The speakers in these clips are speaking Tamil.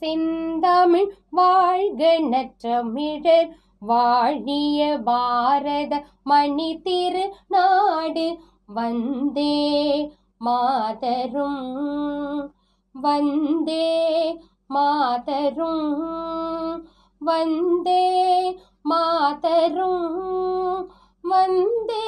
செந்தமிழ் வாழ்க நற்றமிழர். வாழிய பாரத மணி திரு நாடு வந்தே மாதரும். வந்தே மாதரும். வந்தே மாதரும். வந்தே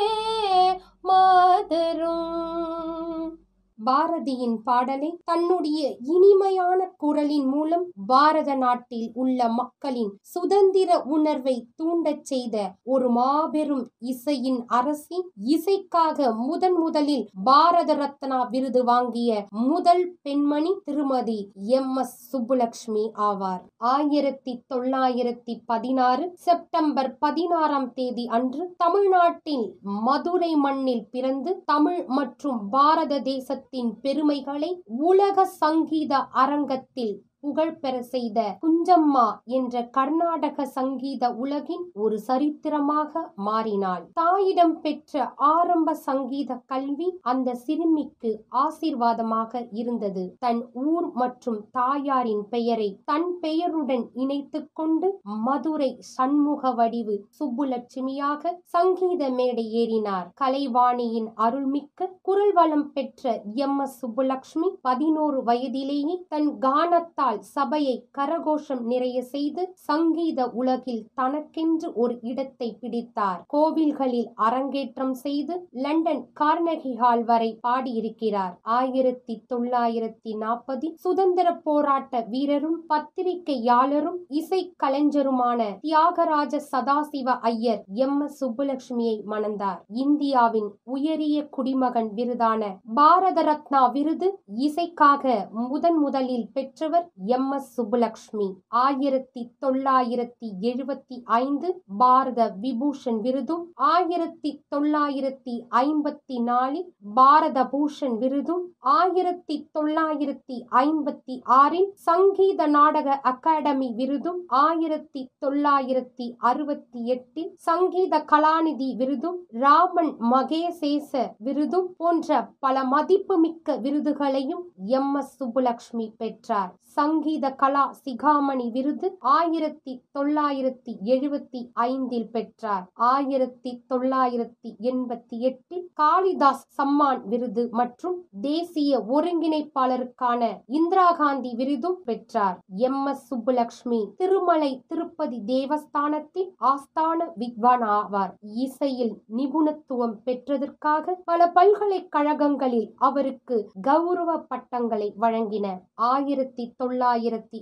பாரதியின் பாடலை தன்னுடைய இனிமையான குரலின் மூலம் பாரத நாட்டில் உள்ள மக்களின் சுதந்திர உணர்வை தூண்டச் செய்த ஒரு மாபெரும் இசையின் அரசி இசைக்காக முதன் முதலில் பாரத ரத்னா விருது வாங்கிய முதல் பெண்மணி திருமதி எம். எஸ். சுப்புலட்சுமி ஆவார். ஆயிரத்தி தொள்ளாயிரத்தி பதினாறு செப்டம்பர் பதினாறாம் தேதி அன்று தமிழ்நாட்டின் மதுரை மண்ணில் பிறந்து தமிழ் மற்றும் பாரத தேசத்தின் பெருமைகளை உலக சங்கீத அரங்கத்தில் புகழ்பெற செய்த குஞ்சம்மா என்ற கர்நாடக சங்கீத உலகின் ஒரு சரித்திரமாக மாறினாள். தாயிடம் பெற்ற ஆரம்ப சங்கீத கல்வி அந்த சிறுமிக்கு ஆசீர்வாதமாக இருந்தது. தன் ஊர் மற்றும் தாயாரின் பெயரை தன் பெயருடன் இணைத்துக் கொண்டு மதுரை சண்முக வடிவு சுப்புலட்சுமியாக சங்கீத மேடை ஏறினார். கலைவாணியின் அருள்மிக்க குரல் வளம் பெற்ற எம் எஸ் சுப்புலட்சுமி பதினோரு வயதிலேயே தன் கானத்தால் சபையை கரகோஷம் நிறைய செய்து சங்கீத உலகில் தனக்கென்று ஒரு இடத்தை பிடித்தார். கோவில்களில் அரங்கேற்றம் செய்து லண்டன் கார்னகி ஹால் வரை பாடியிருக்கிறார். ஆயிரத்தி தொள்ளாயிரத்தி நாற்பது சுதந்திர போராட்ட வீரரும் பத்திரிகையாளரும் இசை கலைஞருமான தியாகராஜ சதாசிவ ஐயர் எம். எஸ். சுப்புலட்சுமியை மணந்தார். இந்தியாவின் உயரிய குடிமகன் விருதான பாரத ரத்னா விருது இசைக்காக முதன் முதலில் பெற்றவர் எம். எஸ். சுப்புலக்ஷ்மி. ஆயிரத்தி தொள்ளாயிரத்தி எழுபத்தி ஐந்து பாரத விபூஷன் விருதும் ஆயிரத்தி தொள்ளாயிரத்தி ஐம்பத்தி நாலில் பாரத பூஷன் விருதும் ஆயிரத்தி தொள்ளாயிரத்தி ஐம்பத்தி ஆறில் சங்கீத நாடக அகாடமி விருதும் ஆயிரத்தி தொள்ளாயிரத்தி அறுபத்தி எட்டில் சங்கீத கலாநிதி விருதும் ராமன் மகேசேச விருதும் போன்ற பல மதிப்புமிக்க விருதுகளையும் எம். எஸ். சுப்புலக்ஷ்மி பெற்றார். சங்கீத கலா சிகாமணி விருது ஆயிரத்தி தொள்ளாயிரத்தி எழுபத்தி ஐந்தில் பெற்றார். ஆயிரத்தி தொள்ளாயிரத்தி எண்பத்தி எட்டில் காளிதாஸ் சம்மான் விருது மற்றும் தேசிய ஒருங்கிணைப்பாளருக்கான இந்திரா காந்தி விருதும் பெற்றார். எம். எஸ். சுப்புலட்சுமி திருமலை திருப்பதி தேவஸ்தானத்தின் ஆஸ்தான வித்வான் ஆவார். இசையில் நிபுணத்துவம் பெற்றதற்காக பல பல்கலைக்கழகங்களில் அவருக்கு கௌரவ பட்டங்களை வழங்கின. ஆயிரத்தி தொள்ளாயிரத்தி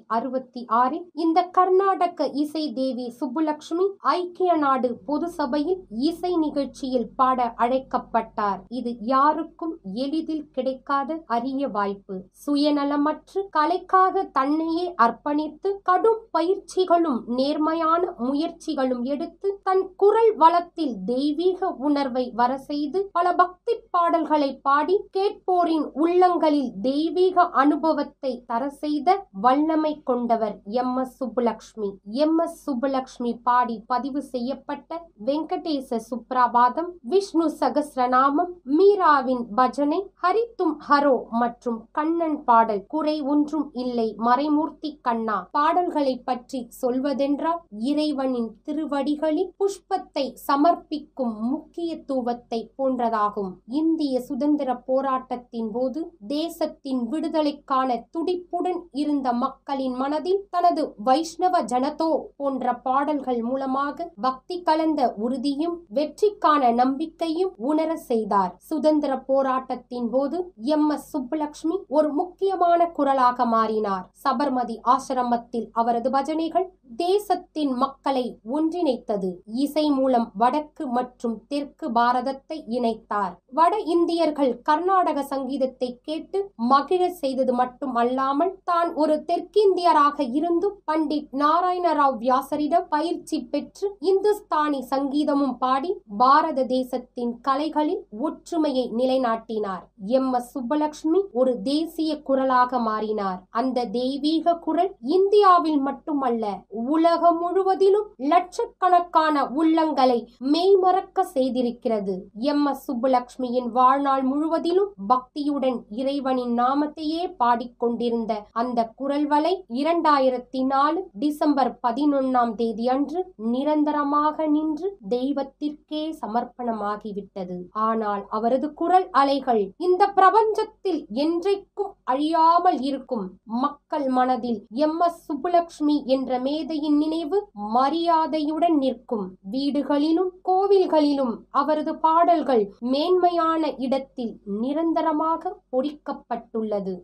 அறுபத்தி ஆறில் இந்த கர்நாடக இசை தேவி சுப்புலட்சுமி ஐக்கிய நாடு பொது சபையில் இசை நிகழ்ச்சியில் பாட அழைக்கப்பட்டார். இது யாருக்கும் எளிதில் கிடைக்காத அரிய வாய்ப்பு. சுயநலமற்று கலைக்காக தன்னையே அர்ப்பணித்து கடும் பயிற்சிகளும் நேர்மையான முயற்சிகளும் எடுத்து தன் குரல் வளத்தில் தெய்வீக உணர்வை வர செய்து பல பக்தி பாடல்களை பாடி கேட்போரின் உள்ளங்களில் தெய்வீக அனுபவத்தை தர செய்த வல்லமை கொண்டவர் M S Subbulakshmi. M S Subbulakshmi பாடி பதிவு செய்யப்பட்ட வெங்கடேச சுப்ராபாதம் விஷ்ணு சகஸ்ரநாமம் மீராவின் பஜனை ஹரித்தும் ஹரோ மற்றும் கண்ணன் பாடல் குறை ஒன்றும் இல்லை. மறைமூர்த்தி கண்ணா பாடல்களை பற்றி சொல்வதென்றால் இறைவனின் திருவடிகளில் புஷ்பத்தை சமர்ப்பிக்கும் முக்கியத்துவத்தை போன்றதாகும். இந்திய சுதந்திர போராட்டத்தின் போது தேசத்தின் விடுதலைக்கான துடிப்புடன் இருந்த மக்களின் மனதில் தனது வைஷ்ணவ ஜனதோ போன்ற பாடல்கள் மூலமாக பக்தி கலந்த உறுதியும் வெற்றிக்கான நம்பிக்கையும் உணர செய்தார். சுதந்திர போராட்டத்தின் போது எம். எஸ். சுப்புலட்சுமி ஒரு முக்கியமான குரலாக மாறினார். சபர்மதி ஆசிரமத்தில் அவரது பஜனைகள் தேசத்தின் மக்களை ஒன்றிணைத்தது. இசை மூலம் வடக்கு மற்றும் தெற்கு பாரதத்தை இணைத்தார். வட இந்தியர்கள் கர்நாடக சங்கீதத்தை கேட்டு மகிழ செய்தது மட்டும் அல்லாமல் தான் ஒரு தெற்கிந்தியராக இருந்தும் பண்டிட் நாராயணராவ் வியாசரிடம் பயிற்சி பெற்று இந்துஸ்தானி சங்கீதமும் பாடி பாரத தேசத்தின் கலைகளில் ஒற்றுமையை நிலைநாட்டினார். எம். எஸ். சுப்பலட்சுமி ஒரு தேசிய குரலாக மாறினார். அந்த தெய்வீக குரல் இந்தியாவில் மட்டுமல்ல உலகம் முழுவதிலும் லட்சக்கணக்கான உள்ளங்களை மெய்மறக்க செய்திருக்கிறது. எம். எஸ். சுப்புலட்சுமியின் வாழ்நாள் முழுவதிலும் பக்தியுடன் இறைவனின் நாமத்தையே பாடிக்கொண்டிருந்த அந்த குரல் வலை இரண்டாயிரத்தி நாலு டிசம்பர் பதினொன்னாம் தேதி அன்று நிரந்தரமாக நின்று தெய்வத்திற்கே சமர்ப்பணமாகிவிட்டது. ஆனால் அவரது குரல் அலைகள் இந்த பிரபஞ்சத்தில் என்றைக்கும் அழியாமல் இருக்கும் மக்கள் மனதில் எம் எஸ் சுப்புலட்சுமி என்ற மேதையின் நினைவு மரியாதையுடன் நிற்கும். வீடுகளிலும் கோவில்களிலும் அவரது பாடல்கள் மேன்மையான இடத்தில் நிரந்தரமாக பொறிக்கப்பட்டுள்ளது.